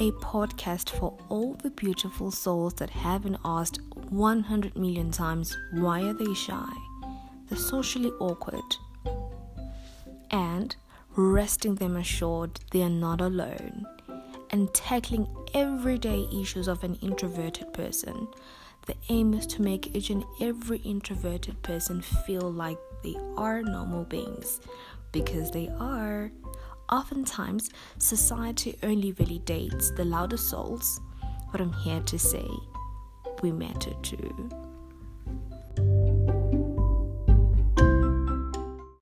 a podcast for all the beautiful souls that haven't asked 100 million times why are they shy, the socially awkward, and resting them assured they are not alone, and tackling everyday issues of an introverted person. The aim is to make each and every introverted person feel like they are normal beings because they are. Oftentimes, society only validates the louder souls, but I'm here to say we matter too.